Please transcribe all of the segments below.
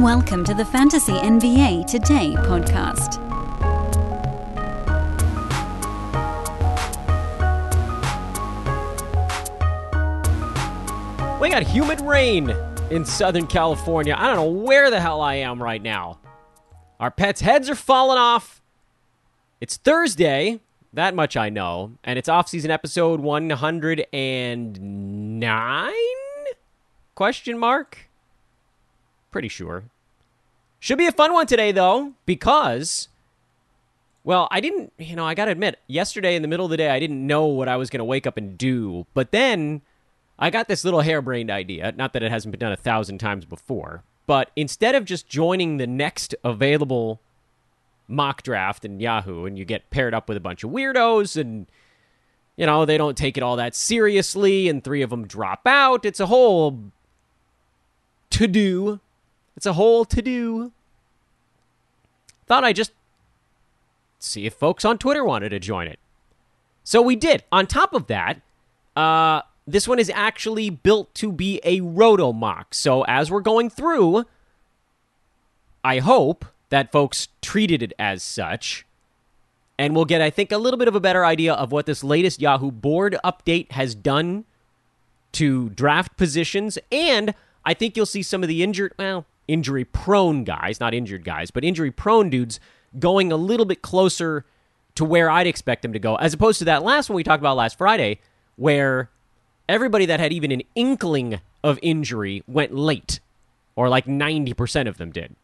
Welcome to the Fantasy NBA Today podcast. We got humid rain in Southern California. I don't know where the hell I am right now. Our pets' heads are falling off. It's Thursday, that much I know, and it's off-season episode 109? Question mark? Pretty sure. Should be a fun one today though because well, I didn't, you know, I got to admit, yesterday in the middle of the day I didn't know what I was going to wake up and do, but then I got this little harebrained idea. Not that it hasn't been done a thousand times before, but instead of just joining the next available mock draft in Yahoo and you get paired up with a bunch of weirdos and, you know, they don't take it all that seriously and three of them drop out, it's a whole to do. It's a whole to do. Thought I'd just see if folks on Twitter wanted to join it. So we did. On top of that, uh, this one is actually built to be a roto mock. So as we're going through, I hope that folks treated it as such. And we'll get, I think, a little bit of a better idea of what this latest Yahoo board update has done to draft positions. And I think you'll see some of the injured, well, injury prone guys, not injured guys, but injury prone dudes going a little bit closer to where I'd expect them to go, as opposed to that last one we talked about last Friday, where everybody that had even an inkling of injury went late, or like 90% of them did.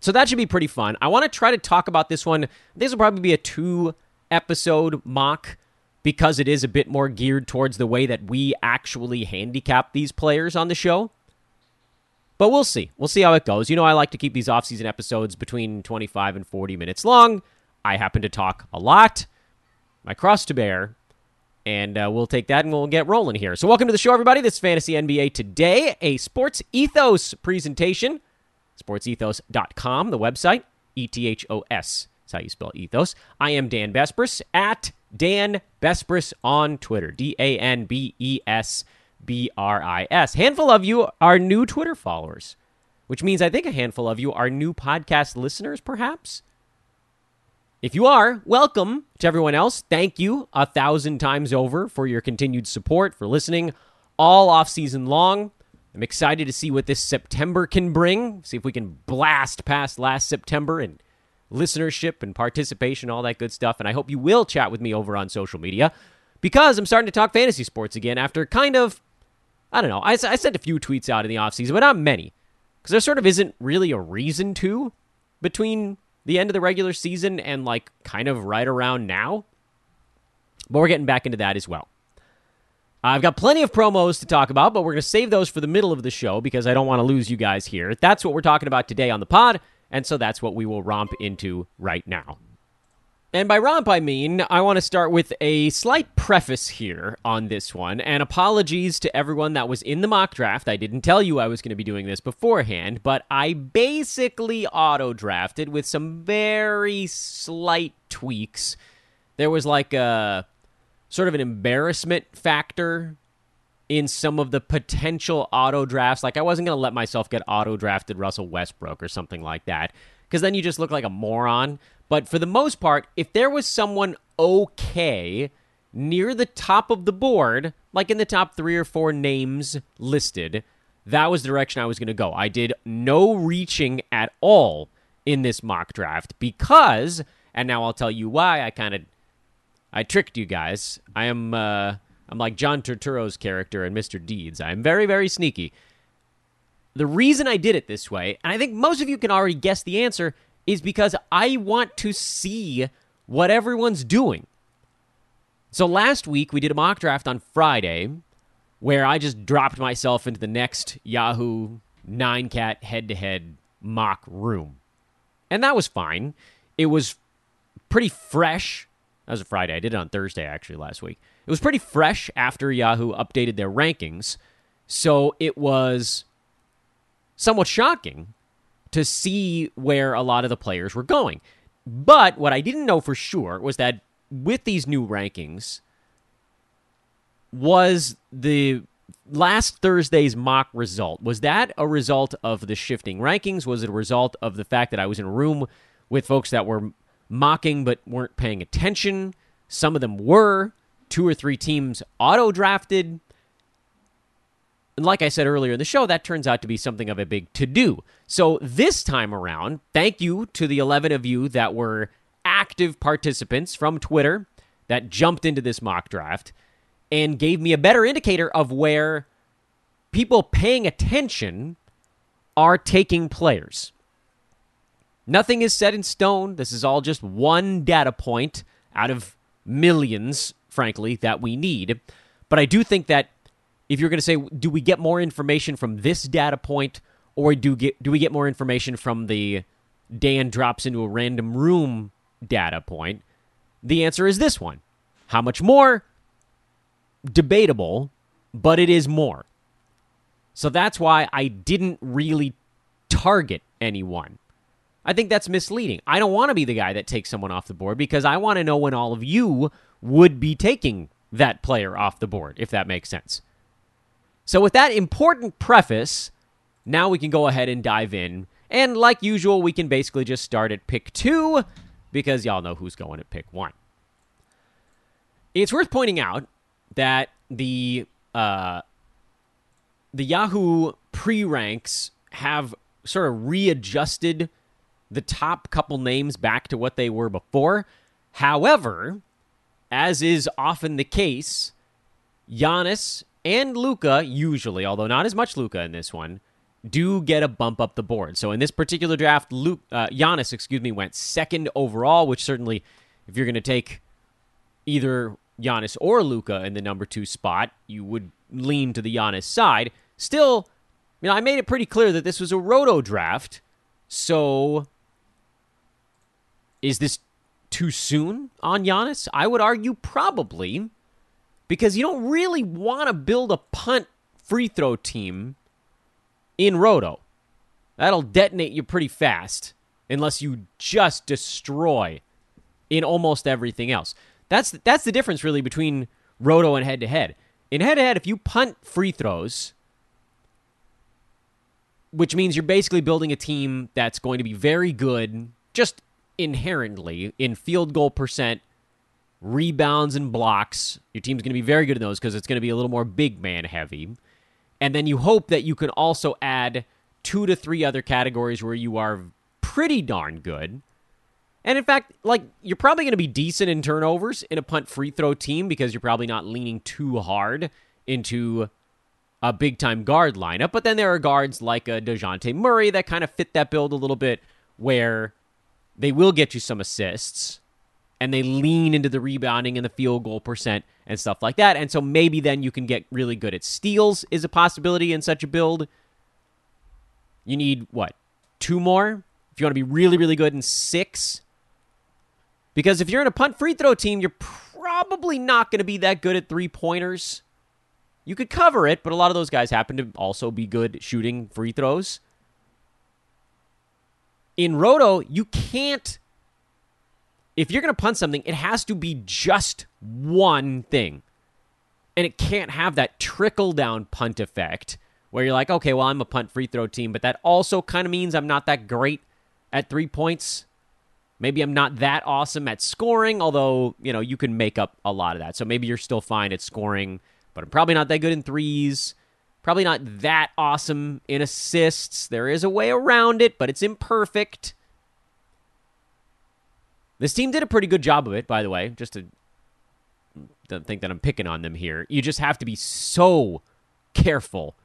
So that should be pretty fun. I want to try to talk about this one. This will probably be a two episode mock because it is a bit more geared towards the way that we actually handicap these players on the show. But we'll see. We'll see how it goes. You know, I like to keep these off-season episodes between 25 and 40 minutes long. I happen to talk a lot. My cross to bear. And uh, we'll take that and we'll get rolling here. So, welcome to the show, everybody. This is Fantasy NBA Today, a Sports Ethos presentation. SportsEthos.com, the website. E T H O S. That's how you spell ethos. I am Dan Besbris at Dan Besbris on Twitter. D A N B E S B R I S. Handful of you are new Twitter followers, which means I think a handful of you are new podcast listeners, perhaps. If you are, welcome to everyone else. Thank you a thousand times over for your continued support, for listening all off season long. I'm excited to see what this September can bring. See if we can blast past last September and listenership and participation, all that good stuff. And I hope you will chat with me over on social media because I'm starting to talk fantasy sports again after kind of I don't know. I, I sent a few tweets out in the offseason, but not many. Because there sort of isn't really a reason to between the end of the regular season and like kind of right around now. But we're getting back into that as well. I've got plenty of promos to talk about, but we're going to save those for the middle of the show because I don't want to lose you guys here. That's what we're talking about today on the pod, and so that's what we will romp into right now. And by romp, I mean, I want to start with a slight preface here on this one, and apologies to everyone that was in the mock draft. I didn't tell you I was going to be doing this beforehand, but I basically auto drafted with some very slight tweaks. There was like a sort of an embarrassment factor in some of the potential auto drafts. Like, I wasn't going to let myself get auto drafted Russell Westbrook or something like that, because then you just look like a moron. But for the most part, if there was someone okay near the top of the board, like in the top three or four names listed, that was the direction I was going to go. I did no reaching at all in this mock draft because, and now I'll tell you why I kind of I tricked you guys. I am uh, I'm like John Turturro's character in Mr. Deeds. I'm very very sneaky. The reason I did it this way, and I think most of you can already guess the answer, is because I want to see what everyone's doing. So last week we did a mock draft on Friday where I just dropped myself into the next Yahoo 9 cat head to head mock room. And that was fine. It was pretty fresh. That was a Friday. I did it on Thursday actually last week. It was pretty fresh after Yahoo updated their rankings. So it was somewhat shocking to see where a lot of the players were going. But what I didn't know for sure was that with these new rankings, was the last Thursday's mock result was that a result of the shifting rankings? Was it a result of the fact that I was in a room with folks that were mocking but weren't paying attention? Some of them were. Two or three teams auto drafted. And like I said earlier in the show, that turns out to be something of a big to do. So this time around, thank you to the 11 of you that were active participants from Twitter that jumped into this mock draft and gave me a better indicator of where people paying attention are taking players. Nothing is set in stone. This is all just one data point out of millions, frankly, that we need. But I do think that if you're going to say, do we get more information from this data point, or do get do we get more information from the Dan drops into a random room data point? The answer is this one. How much more? Debatable, but it is more. So that's why I didn't really target anyone. I think that's misleading. I don't want to be the guy that takes someone off the board because I want to know when all of you would be taking that player off the board, if that makes sense. So, with that important preface, now we can go ahead and dive in. And like usual, we can basically just start at pick two because y'all know who's going at pick one. It's worth pointing out that the uh, the Yahoo pre ranks have sort of readjusted the top couple names back to what they were before. However, as is often the case, Giannis and Luka, usually, although not as much Luka in this one, do get a bump up the board. So in this particular draft, Luke, uh, Giannis, excuse me, went second overall, which certainly, if you're going to take either Giannis or Luka in the number two spot, you would lean to the Giannis side. Still, you know, I made it pretty clear that this was a roto draft. So is this too soon on Giannis? I would argue probably because you don't really want to build a punt free throw team in Roto. That'll detonate you pretty fast unless you just destroy in almost everything else. That's that's the difference really between Roto and head to head. In head to head, if you punt free throws, which means you're basically building a team that's going to be very good just inherently in field goal percent, rebounds, and blocks. Your team's going to be very good in those because it's going to be a little more big man heavy. And then you hope that you can also add two to three other categories where you are pretty darn good. And in fact, like you're probably going to be decent in turnovers in a punt free throw team because you're probably not leaning too hard into a big time guard lineup. But then there are guards like a Dejounte Murray that kind of fit that build a little bit where they will get you some assists and they lean into the rebounding and the field goal percent and stuff like that. And so maybe then you can get really good at steals is a possibility in such a build. You need what? Two more? If you want to be really, really good in six. Because if you're in a punt free throw team, you're probably not going to be that good at three pointers. You could cover it, but a lot of those guys happen to also be good shooting free throws. In Roto, you can't. If you're going to punt something, it has to be just one thing. And it can't have that trickle down punt effect where you're like, okay, well, I'm a punt free throw team, but that also kind of means I'm not that great at three points. Maybe I'm not that awesome at scoring, although, you know, you can make up a lot of that. So maybe you're still fine at scoring, but I'm probably not that good in threes. Probably not that awesome in assists. There is a way around it, but it's imperfect. This team did a pretty good job of it, by the way, just to don't think that I'm picking on them here. You just have to be so careful.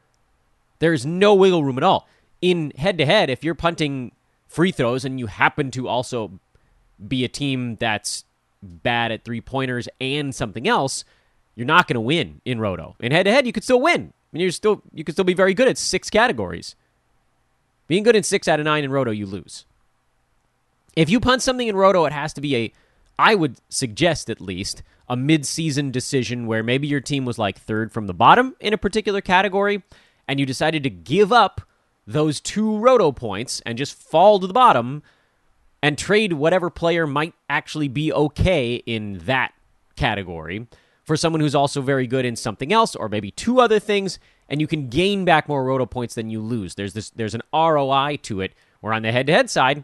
There's no wiggle room at all. In head to head, if you're punting free throws and you happen to also be a team that's bad at three pointers and something else, you're not going to win in Roto. In head to head, you could still win I mean, you're still you can still be very good at six categories. Being good in six out of nine in Roto, you lose. If you punt something in Roto, it has to be a, I would suggest at least, a mid-season decision where maybe your team was like third from the bottom in a particular category, and you decided to give up those two Roto points and just fall to the bottom and trade whatever player might actually be okay in that category for someone who's also very good in something else or maybe two other things and you can gain back more roto points than you lose. There's this there's an ROI to it where on the head-to-head side,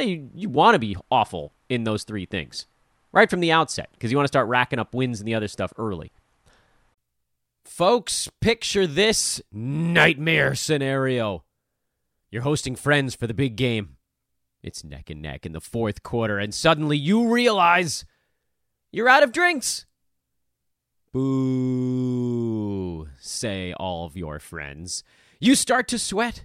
you, you want to be awful in those three things right from the outset because you want to start racking up wins and the other stuff early. Folks, picture this nightmare scenario. You're hosting friends for the big game. It's neck and neck in the fourth quarter, and suddenly you realize you're out of drinks. Boo, say all of your friends. You start to sweat.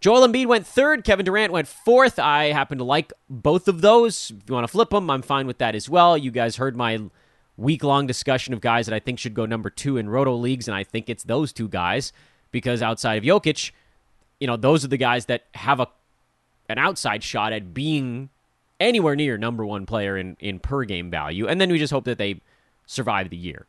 Joel Embiid went third. Kevin Durant went fourth. I happen to like both of those. If you want to flip them, I'm fine with that as well. You guys heard my week long discussion of guys that I think should go number two in roto leagues, and I think it's those two guys because outside of Jokic, you know, those are the guys that have a an outside shot at being anywhere near number one player in, in per game value. And then we just hope that they survive the year.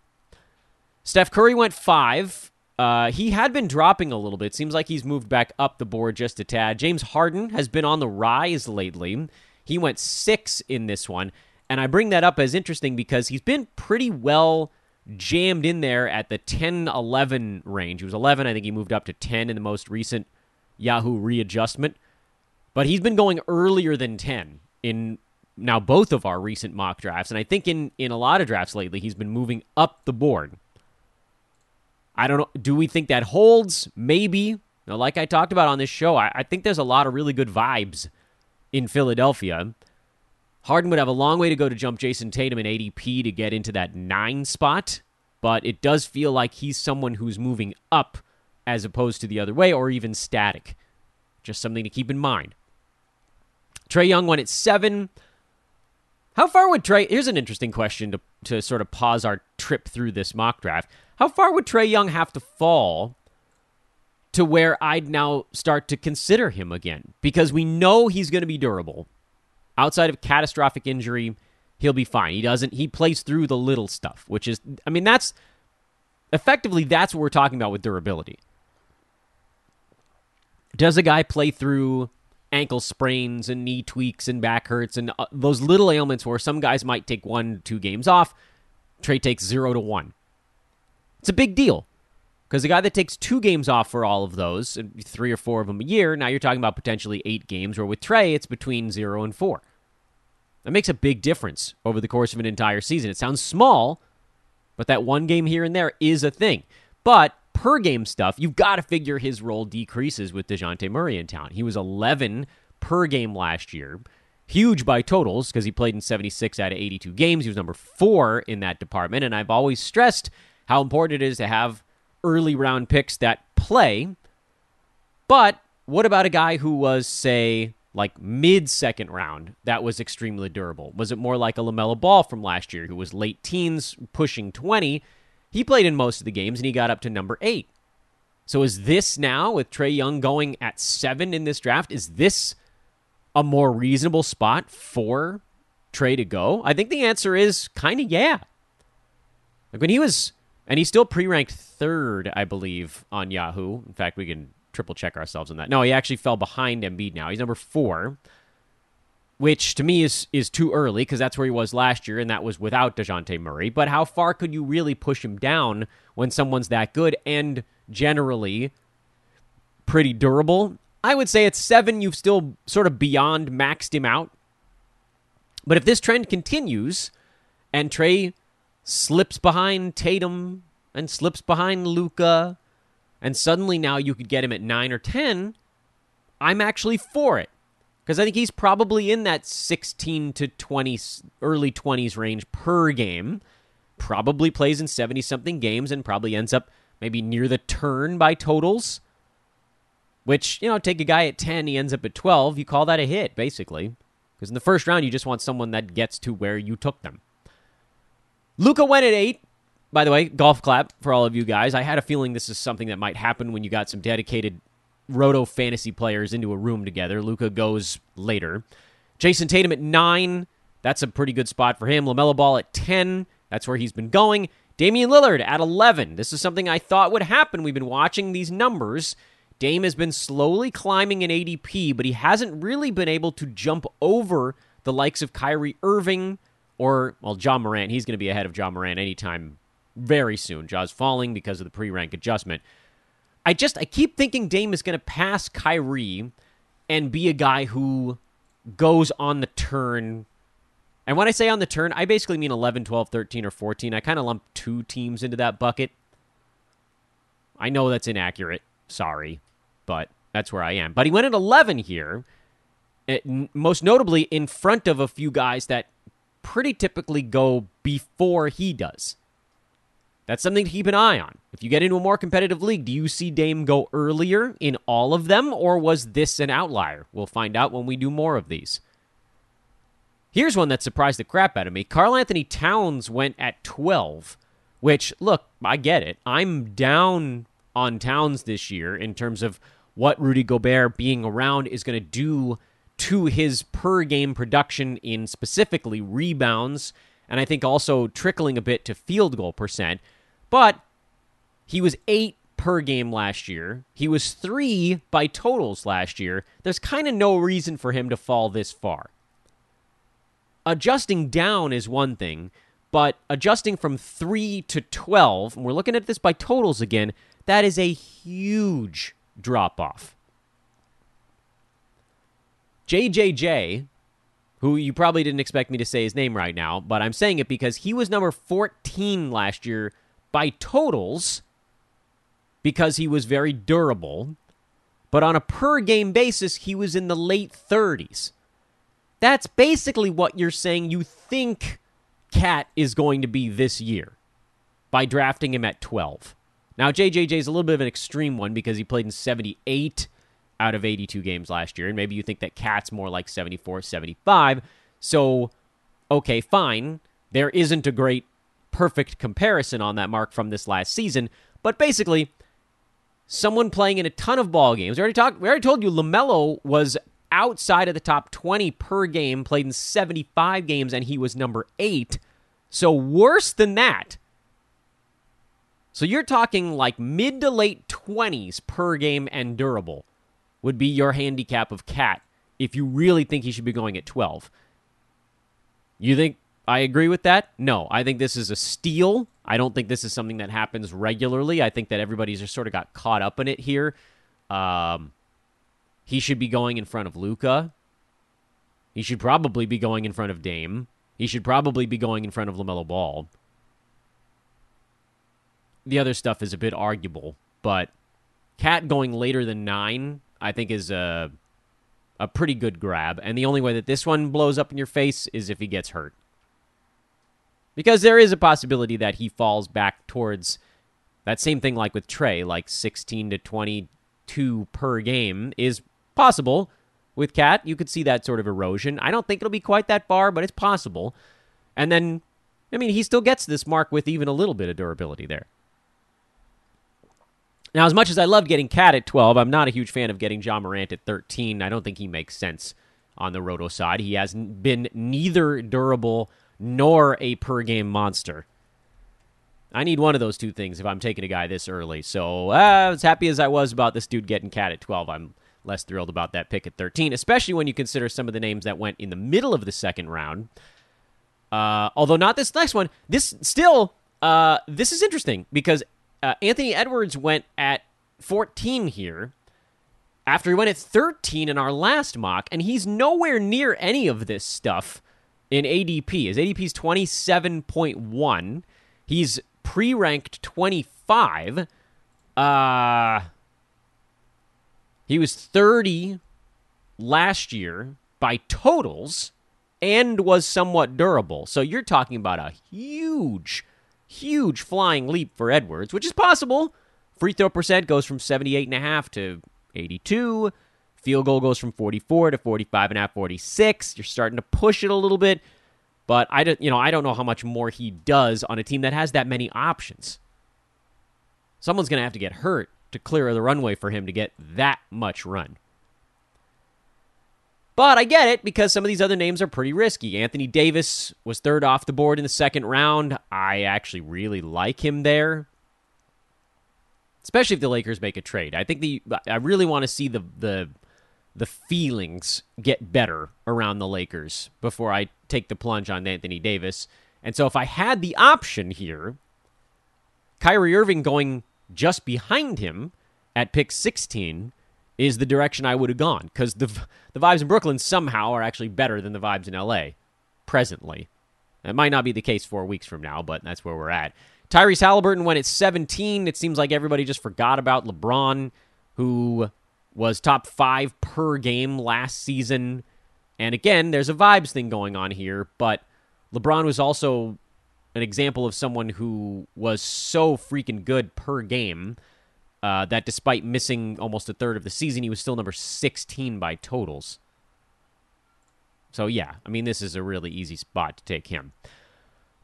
Steph Curry went five. Uh, he had been dropping a little bit. Seems like he's moved back up the board just a tad. James Harden has been on the rise lately. He went six in this one. And I bring that up as interesting because he's been pretty well jammed in there at the 10 11 range. He was 11. I think he moved up to 10 in the most recent Yahoo readjustment. But he's been going earlier than 10 in now both of our recent mock drafts. And I think in, in a lot of drafts lately, he's been moving up the board. I don't know. Do we think that holds? Maybe. Now, like I talked about on this show, I, I think there's a lot of really good vibes in Philadelphia. Harden would have a long way to go to jump Jayson Tatum in ADP to get into that nine spot, but it does feel like he's someone who's moving up as opposed to the other way or even static. Just something to keep in mind. Trae Young went at seven. How far would Trae? Here's an interesting question to, to sort of pause our trip through this mock draft. How far would Trae Young have to fall to where I'd now start to consider him again? Because we know he's going to be durable. Outside of catastrophic injury, he'll be fine. He doesn't, he plays through the little stuff, which is, I mean, that's effectively that's what we're talking about with durability. Does a guy play through ankle sprains and knee tweaks and back hurts and uh, those little ailments where some guys might take one, two games off? Trae takes zero to one. It's a big deal because the guy that takes two games off for all of those, three or four of them a year, now you're talking about potentially eight games, where with Trae, it's between zero and four. That makes a big difference over the course of an entire season. It sounds small, but that one game here and there is a thing. But per game stuff, you've got to figure his role decreases with Dejounte Murray in town. He was 11 per game last year. Huge by totals because he played in 76 out of 82 games. He was number four in that department. And I've always stressed how important it is to have early round picks that play. But what about a guy who was, say, like mid second round that was extremely durable? Was it more like a LaMelo Ball from last year who was late teens, pushing 20? He played in most of the games and he got up to number eight. So is this now, with Trae Young going at seven in this draft, is this a more reasonable spot for Trae to go? I think the answer is kind of yeah. Like when he was and he's still pre-ranked third, I believe, on Yahoo. In fact, we can triple check ourselves on that. No, he actually fell behind Embiid now. He's number four, which to me is is too early because that's where he was last year, and that was without Dejounte Murray. But how far could you really push him down when someone's that good and generally pretty durable? I would say at seven, you've still sort of beyond maxed him out. But if this trend continues and Trae slips behind Tatum and slips behind Luka, and suddenly now you could get him at nine or ten, I'm actually for it. because I think he's probably in that 16 to 20, early 20s range per game. Probably plays in 70 something games and probably ends up maybe near the turn by totals. Which, you know, take a guy at 10, he ends up at 12. You call that a hit, basically. Because in the first round, you just want someone that gets to where you took them. Luka went at 8. By the way, golf clap for all of you guys. I had a feeling this is something that might happen when you got some dedicated roto fantasy players into a room together. Luka goes later. Jayson Tatum at 9. That's a pretty good spot for him. LaMelo Ball at 10. That's where he's been going. Damian Lillard at 11. This is something I thought would happen. We've been watching these numbers Dame has been slowly climbing in ADP, but he hasn't really been able to jump over the likes of Kyrie Irving or, well, Ja Morant. He's going to be ahead of Ja Morant anytime very soon. Ja's falling because of the pre rank adjustment. I just, I keep thinking Dame is going to pass Kyrie and be a guy who goes on the turn. And when I say on the turn, I basically mean 11, 12, 13, or 14. I kind of lump two teams into that bucket. I know that's inaccurate. Sorry but that's where I am. But he went at 11 here, eh, it, most notably in front of a few guys that pretty typically go before he does. That's something to keep an eye on. If you get into a more competitive league, do you see Dame go earlier in all of them, or was this an outlier? We'll find out when we do more of these. Here's one that surprised the crap out of me. Karl-Anthony Towns went at 12, which, look, I get it. I'm down on Towns this year in terms of what Rudy Gobert being around is going to do to his per game production in specifically rebounds, and I think also trickling a bit to field goal percent. But he was eight per game last year. He was three by totals last year. There's kind of no reason for him to fall this far. Adjusting down is one thing, but adjusting from 3 to 12, and we're looking at this by totals again, that is a huge drop off. JJJ, who you probably didn't expect me to say his name right now, but I'm saying it because he was number 14 last year by totals because he was very durable. But on a per game basis, he was in the late 30s. That's basically what you're saying you think Cat is going to be this year by drafting him at 12. Now, JJJ is a little bit of an extreme one because he played in 78 out of 82 games last year, and maybe you think that Cat's more like 74, 75. So, okay, fine. There isn't a great perfect comparison on that mark from this last season, but basically, someone playing in a ton of ball games. We already talked. We already told you LaMelo was outside of the top 20 per game, played in 75 games, and he was number eight. So worse than that so you're talking like mid to late 20s per game and durable would be your handicap of Cat if you really think he should be going at 12. You think I agree with that? No, I think this is a steal. I don't think this is something that happens regularly. I think that everybody's just sort of got caught up in it here. Um, he should be going in front of Luka. He should probably be going in front of Dame. He should probably be going in front of LaMelo Ball the other stuff is a bit arguable, but Cat going later than nine, I think, is a a pretty good grab. And the only way that this one blows up in your face is if he gets hurt, because there is a possibility that he falls back towards that same thing like with Trae, like sixteen to twenty two per game is possible. With Cat, you could see that sort of erosion. I don't think it'll be quite that far, but it's possible. And then, I mean, he still gets this mark with even a little bit of durability there. Now, as much as I love getting Cat at 12, I'm not a huge fan of getting Ja Morant at 13. I don't think he makes sense on the roto side. He has been neither durable nor a per game monster. I need one of those two things if I'm taking a guy this early. So, uh, as happy as I was about this dude getting Cat at 12, I'm less thrilled about that pick at 13, especially when you consider some of the names that went in the middle of the second round. Uh, although not this next one. This still, uh, this is interesting because uh, Anthony Edwards went at 14 here after he went at 13 in our last mock, and he's nowhere near any of this stuff in ADP. His ADP is 27.1. He's pre ranked 25. Uh, he was 30 last year by totals and was somewhat durable. So you're talking about a huge, huge flying leap for Edwards, which is possible. Free throw percent goes from 78.5 to 82. Field goal goes from 44 to 45.5, 46. You're starting to push it a little bit, but I don't, you know, I don't know how much more he does on a team that has that many options. Someone's going to have to get hurt to clear the runway for him to get that much run. But I get it because some of these other names are pretty risky. Anthony Davis was third off the board in the second round. I actually really like him there. Especially if the Lakers make a trade. I think the I really want to see the the the feelings get better around the Lakers before I take the plunge on Anthony Davis. And so if I had the option here, Kyrie Irving going just behind him at pick 16 is the direction I would have gone because the the vibes in Brooklyn somehow are actually better than the vibes in LA presently. It might not be the case four weeks from now, but that's where we're at. Tyrese Halliburton went at 17. It seems like everybody just forgot about LeBron, who was top five per game last season. And again, there's a vibes thing going on here, but LeBron was also an example of someone who was so freaking good per game uh, that despite missing almost a third of the season, he was still number 16 by totals. So, yeah, I mean, this is a really easy spot to take him.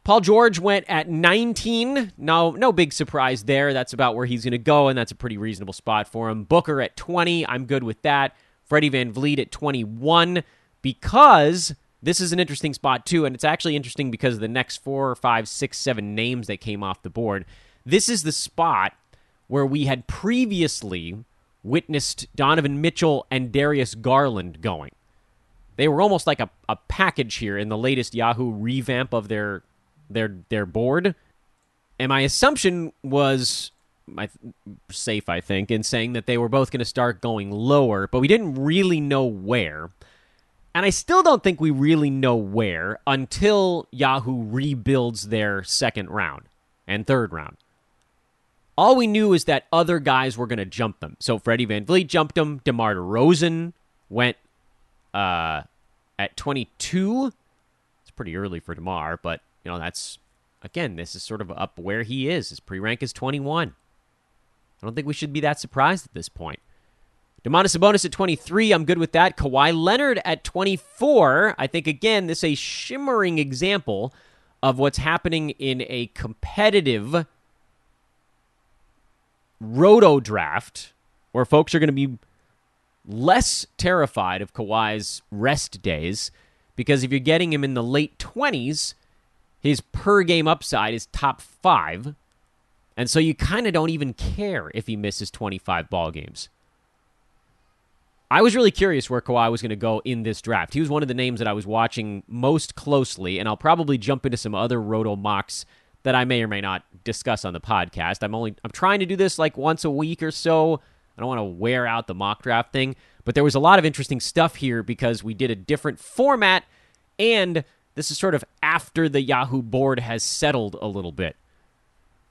Paul George went at 19. No, no big surprise there. That's about where he's going to go, and that's a pretty reasonable spot for him. Booker at 20. I'm good with that. Freddie VanVleet at 21 because this is an interesting spot too, and it's actually interesting because of the next four, five, six, seven names that came off the board. This is the spot where we had previously witnessed Donovan Mitchell and Darius Garland going. They were almost like a, a package here in the latest Yahoo revamp of their their their board. And my assumption was I, safe, I think, in saying that they were both going to start going lower, but we didn't really know where. And I still don't think we really know where until Yahoo rebuilds their second round and third round. All we knew is that other guys were going to jump them. So Freddie VanVleet jumped them. DeMar DeRozan went uh, at 22. It's pretty early for DeMar, but, you know, that's, again, this is sort of up where he is. His pre rank is 21. I don't think we should be that surprised at this point. Domantas Sabonis at 23, I'm good with that. Kawhi Leonard at 24. I think, again, this is a shimmering example of what's happening in a competitive roto draft where folks are going to be less terrified of Kawhi's rest days because if you're getting him in the late 20s, his per game upside is top five. And so you kind of don't even care if he misses 25 ball games. I was really curious where Kawhi was going to go in this draft. He was one of the names that I was watching most closely, and I'll probably jump into some other roto mocks that I may or may not discuss on the podcast. I'm only I'm trying to do this like once a week or so. I don't want to wear out the mock draft thing, but there was a lot of interesting stuff here because we did a different format and this is sort of after the Yahoo board has settled a little bit.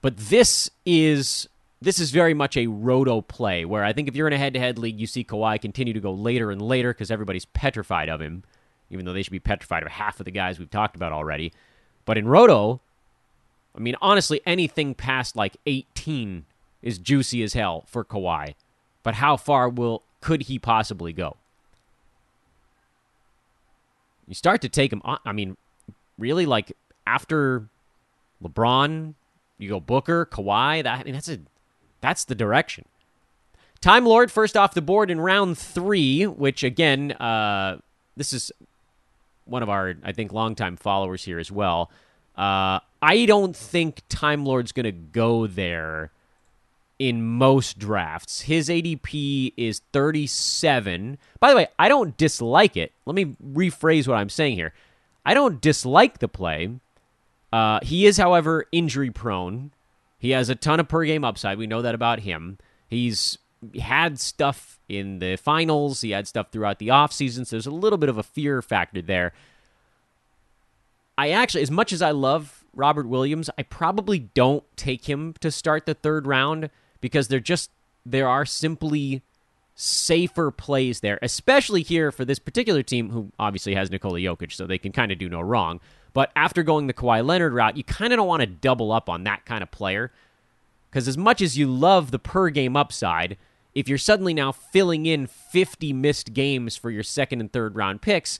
But this is this is very much a roto play where I think if you're in a head to head league, you see Kawhi continue to go later and later because everybody's petrified of him, even though they should be petrified of half of the guys we've talked about already. But in roto, I mean, honestly, anything past like 18 is juicy as hell for Kawhi. But how far will could he possibly go? You start to take him on. I mean, really, like after LeBron, you go Booker, Kawhi. That I mean, that's a that's the direction. Time Lord first off the board in round three, which again, uh, this is one of our, I think, longtime followers here as well. Uh, I don't think Time Lord's going to go there in most drafts. His ADP is 37. By the way, I don't dislike it. Let me rephrase what I'm saying here. I don't dislike the play. Uh, he is, however, injury prone. He has a ton of per game upside. We know that about him. He's had stuff in the finals, he had stuff throughout the offseason, so there's a little bit of a fear factor there. I actually, as much as I love Robert Williams, I probably don't take him to start the third round because there just there are simply safer plays there, especially here for this particular team who obviously has Nikola Jokic, so they can kind of do no wrong. But after going the Kawhi Leonard route, you kind of don't want to double up on that kind of player. Because as much as you love the per game upside, if you're suddenly now filling in 50 missed games for your second and third round picks,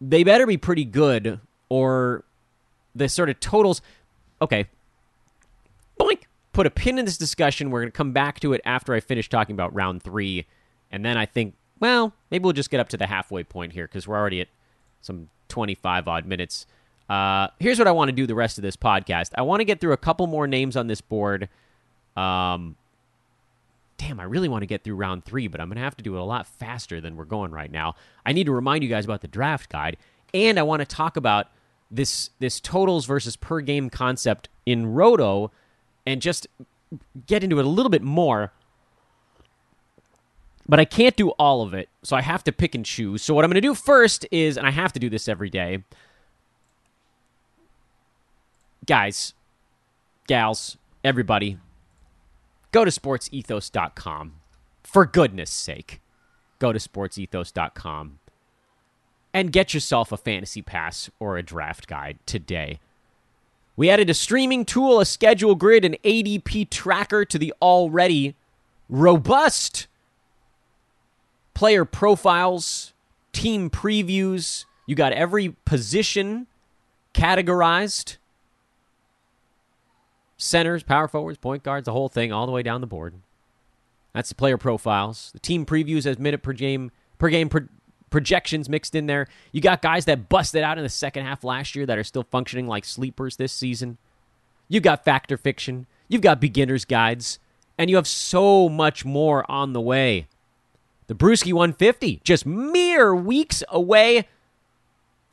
they better be pretty good or the sort of totals. Okay. Boink. Put a pin in this discussion. We're going to come back to it after I finish talking about round three. And then I think, well, maybe we'll just get up to the halfway point here because we're already at some 25 odd minutes. Uh, here's what I want to do the rest of this podcast. I want to get through a couple more names on this board. Um, damn, I really want to get through round three, but I'm going to have to do it a lot faster than we're going right now. I need to remind you guys about the draft guide, and I want to talk about this this totals versus per game concept in Roto, and just get into it a little bit more. But I can't do all of it, so I have to pick and choose. So what I'm going to do first is, and I have to do this every day, guys, gals, everybody, go to sportsethos.com. For goodness sake, go to sportsethos.com and get yourself a fantasy pass or a draft guide today. We added a streaming tool, a schedule grid, an ADP tracker to the already robust player profiles, team previews. You got every position categorized centers, power forwards, point guards, the whole thing, all the way down the board. That's the player profiles. The team previews as minute per game per game pro- projections mixed in there. You got guys that busted out in the second half last year that are still functioning like sleepers this season. You got factor fiction. You've got beginners guides, and you have so much more on the way. The Brewski 150, just mere weeks away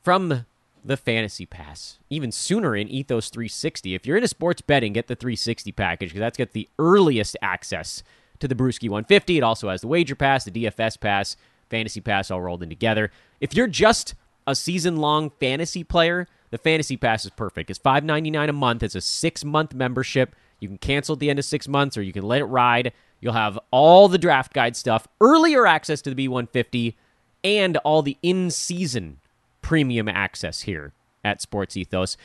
from the Fantasy Pass. Even sooner in Ethos 360. If you're into sports betting, get the 360 package because that's got the earliest access to the Brewski 150. It also has the Wager Pass, the DFS Pass, Fantasy Pass all rolled in together. If you're just a season long fantasy player, the Fantasy Pass is perfect. It's $5.99 a month. It's a six month membership. You can cancel at the end of six months or you can let it ride. You'll have all the draft guide stuff, earlier access to the B150, and all the in season premium access here at Sports Ethos.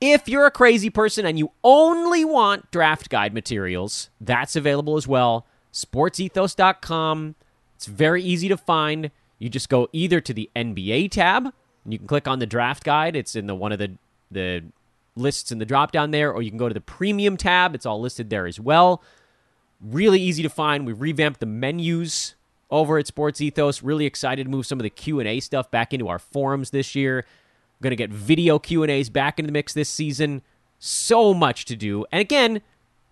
If you're a crazy person and you only want draft guide materials, that's available as well. SportsEthos.com. It's very easy to find. You just go either to the NBA tab, and you can click on the draft guide. It's in the one of the the lists in the drop down there, or you can go to the premium tab. It's all listed there as well. Really easy to find. We've revamped the menus over at Sports Ethos. Really excited to move some of the Q and A stuff back into our forums this year. Going to get video Q and A's back into the mix this season. So much to do, and again,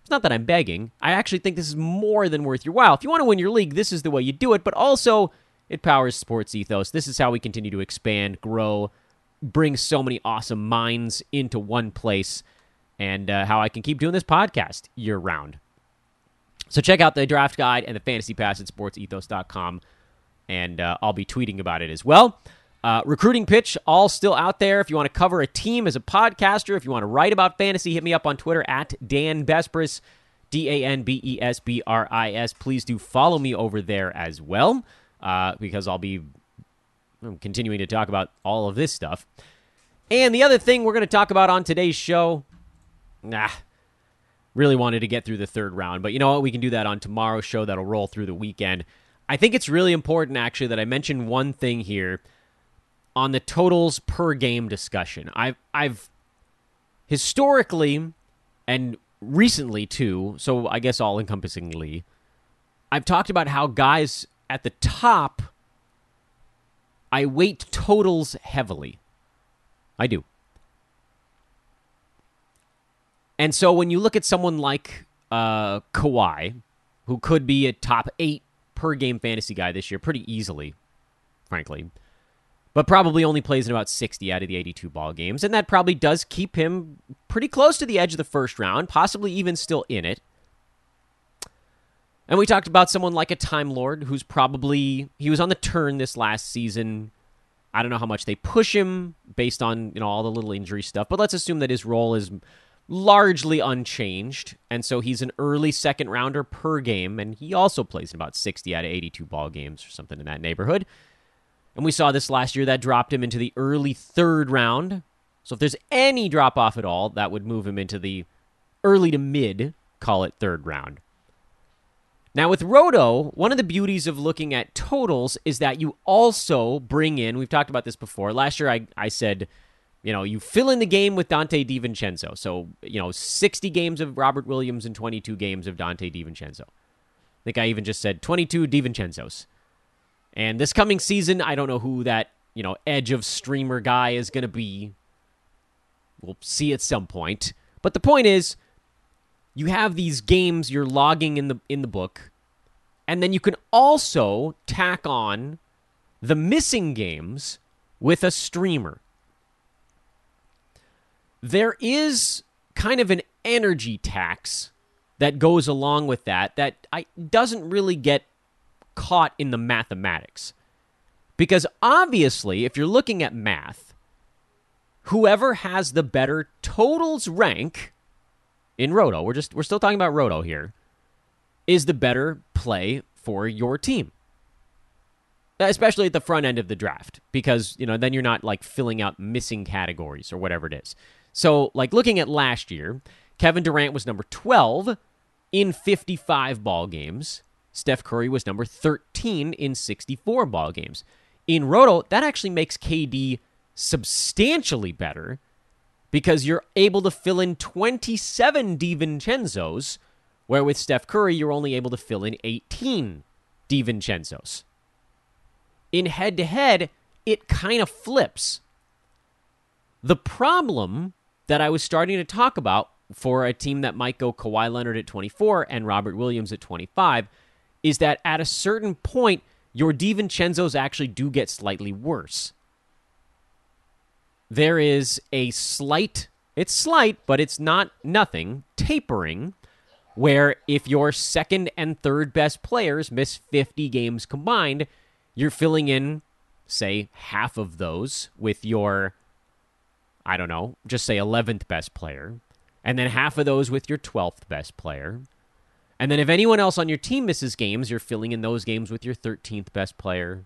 it's not that I'm begging. I actually think this is more than worth your while. If you want to win your league, this is the way you do it. But also, it powers Sports Ethos. This is how we continue to expand, grow, bring so many awesome minds into one place, and uh, how I can keep doing this podcast year round. So check out the draft guide and the fantasy pass at sportsethos.com, and uh, I'll be tweeting about it as well. Uh, recruiting pitch, all still out there. If you want to cover a team as a podcaster, if you want to write about fantasy, hit me up on Twitter at Dan Besbris, D A N B E S B R I S. Please do follow me over there as well, uh, because I'll be continuing to talk about all of this stuff. And the other thing we're going to talk about on today's show, nah, really wanted to get through the third round, but you know what? We can do that on tomorrow's show that'll roll through the weekend. I think it's really important, actually, that I mention one thing here on the totals per game discussion. I've, I've historically and recently too, so I guess all encompassingly, I've talked about how guys at the top, I weight totals heavily. I do. And so when you look at someone like uh, Kawhi, who could be a top eight per game fantasy guy this year pretty easily, frankly, but probably only plays in about 60 out of the 82 ball games. And that probably does keep him pretty close to the edge of the first round, possibly even still in it. And we talked about someone like a Time Lord who's probably he was on the turn this last season. I don't know how much they push him based on, you know, all the little injury stuff, but let's assume that his role is largely unchanged. And so he's an early second rounder per game. And he also plays in about 60 out of 82 ball games or something in that neighborhood. And we saw this last year that dropped him into the early third round. So if there's any drop off at all, that would move him into the early to mid, call it third round. Now, with Roto, one of the beauties of looking at totals is that you also bring in, we've talked about this before. Last year, I, I said, you know, you fill in the game with Donte DiVincenzo. So, you know, 60 games of Robert Williams and 22 games of Donte DiVincenzo. I think I even just said 22 DiVincenzos. And this coming season, I don't know who that, you know, edge of streamer guy is going to be. We'll see at some point. But the point is, you have these games you're logging in the in the book, and then you can also tack on the missing games with a streamer. There is kind of an energy tax that goes along with that that I, doesn't really get caught in the mathematics. Because obviously, if you're looking at math, whoever has the better totals rank in Roto, we're just we're still talking about Roto here, is the better play for your team. Especially at the front end of the draft, because you know then you're not like filling out missing categories or whatever it is. So, like looking at last year, Kevin Durant was number 12 in 55 ball games. Steph Curry was number 13 in 64 ball games. In Roto, that actually makes KD substantially better because you're able to fill in 27 DiVincenzos, where with Steph Curry, you're only able to fill in 18 DiVincenzos. In head to head, it kind of flips. The problem that I was starting to talk about for a team that might go Kawhi Leonard at 24 and Robert Williams at 25 is that at a certain point, your DiVincenzos actually do get slightly worse there is a slight, it's slight, but it's not nothing, tapering, where if your second and third best players miss 50 games combined, you're filling in, say, half of those with your, I don't know, just say 11th best player, and then half of those with your 12th best player. And then if anyone else on your team misses games, you're filling in those games with your 13th best player,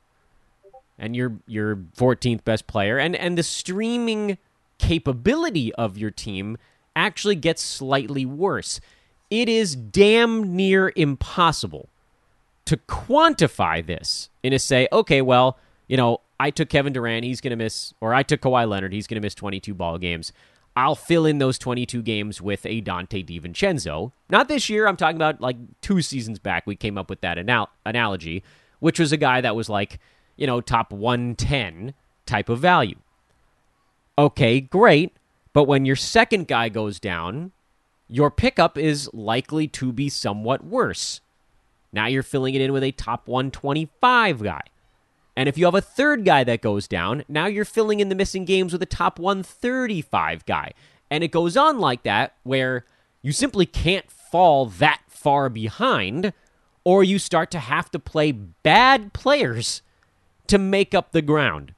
and your your 14th best player and and the streaming capability of your team actually gets slightly worse. It is damn near impossible to quantify this and to say, okay, well, you know, I took Kevin Durant, he's going to miss, or I took Kawhi Leonard, he's going to miss 22 ball games. I'll fill in those 22 games with a Donte DiVincenzo. Not this year. I'm talking about like two seasons back. We came up with that anal- analogy, which was a guy that was like, you know, top 110 type of value. Okay, great. But when your second guy goes down, your pickup is likely to be somewhat worse. Now you're filling it in with a top 125 guy. And if you have a third guy that goes down, now you're filling in the missing games with a top 135 guy. And it goes on like that where you simply can't fall that far behind, or you start to have to play bad players to make up the ground.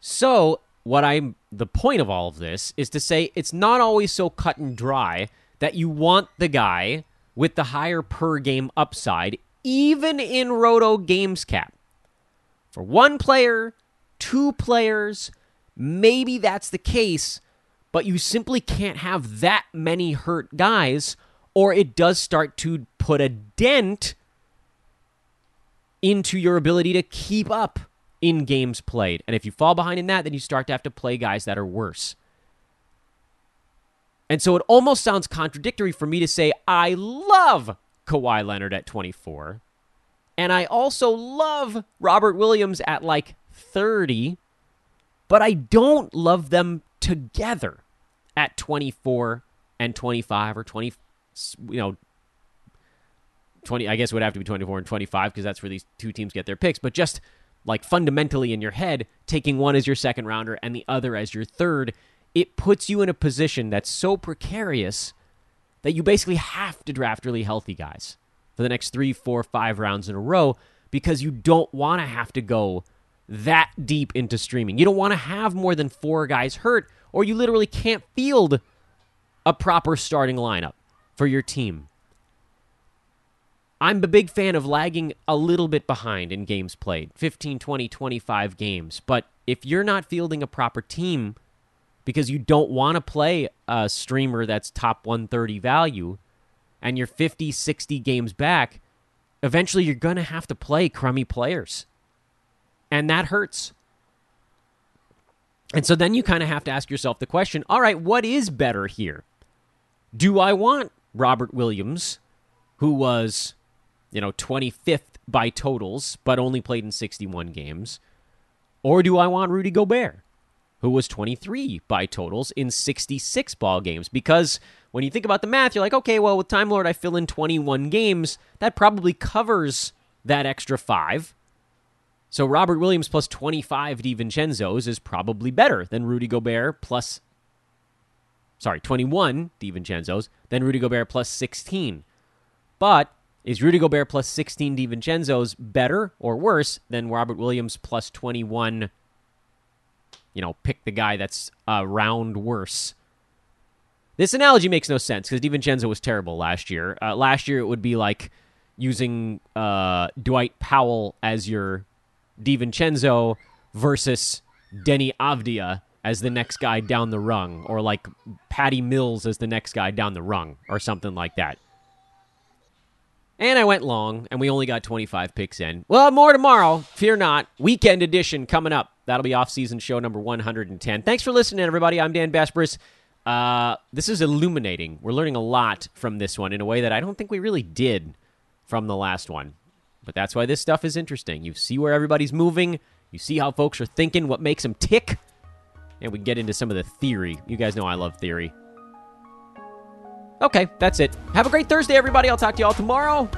So, what I'm the point of all of this is to say it's not always so cut and dry that you want the guy with the higher per game upside, even in Roto Games Cap. For one player, two players, maybe that's the case, but you simply can't have that many hurt guys, or it does start to put a dent into your ability to keep up in games played. And if you fall behind in that, then you start to have to play guys that are worse. And so it almost sounds contradictory for me to say, I love Kawhi Leonard at 24. And I also love Robert Williams at like 30. But I don't love them together at 24 and 25 or 20, you know, 20 I guess it would have to be 24 and 25 because that's where these two teams get their picks, but just like fundamentally in your head, taking one as your second rounder and the other as your third, it puts you in a position that's so precarious that you basically have to draft really healthy guys for the next three, four, five rounds in a row because you don't want to have to go that deep into streaming. You don't want to have more than four guys hurt or you literally can't field a proper starting lineup for your team. I'm a big fan of lagging a little bit behind in games played 15, 20, 25 games. But if you're not fielding a proper team because you don't want to play a streamer that's top 130 value and you're 50, 60 games back, eventually you're going to have to play crummy players. And that hurts. And so then you kind of have to ask yourself the question all right, what is better here? Do I want Robert Williams, who was you know, 25th by totals, but only played in 61 games? Or do I want Rudy Gobert, who was 23 by totals in 66 ball games? Because when you think about the math, you're like, okay, well, with Time Lord, I fill in 21 games. That probably covers that extra five. So Robert Williams plus 25 DiVincenzo's is probably better than Rudy Gobert plus, sorry, 21 DiVincenzo's, than Rudy Gobert plus 16. But is Rudy Gobert plus 16 DiVincenzo's better or worse than Robert Williams plus 21? You know, pick the guy that's a round worse. This analogy makes no sense because DiVincenzo was terrible last year. Uh, last year, it would be like using uh, Dwight Powell as your DiVincenzo versus Deni Avdija as the next guy down the rung, or like Patty Mills as the next guy down the rung, or something like that. And I went long, and we only got 25 picks in. Well, more tomorrow. Fear not. Weekend edition coming up. That'll be off-season show number 110. Thanks for listening, everybody. I'm Dan Besbris. Uh, this is illuminating. We're learning a lot from this one in a way that I don't think we really did from the last one. But that's why this stuff is interesting. You see where everybody's moving. You see how folks are thinking, what makes them tick. And we get into some of the theory. You guys know I love theory. Okay, that's it. Have a great Thursday, everybody. I'll talk to you all tomorrow.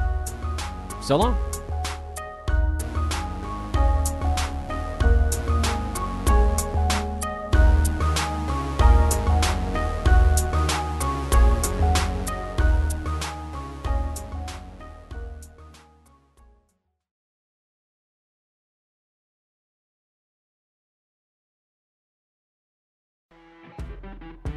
So long.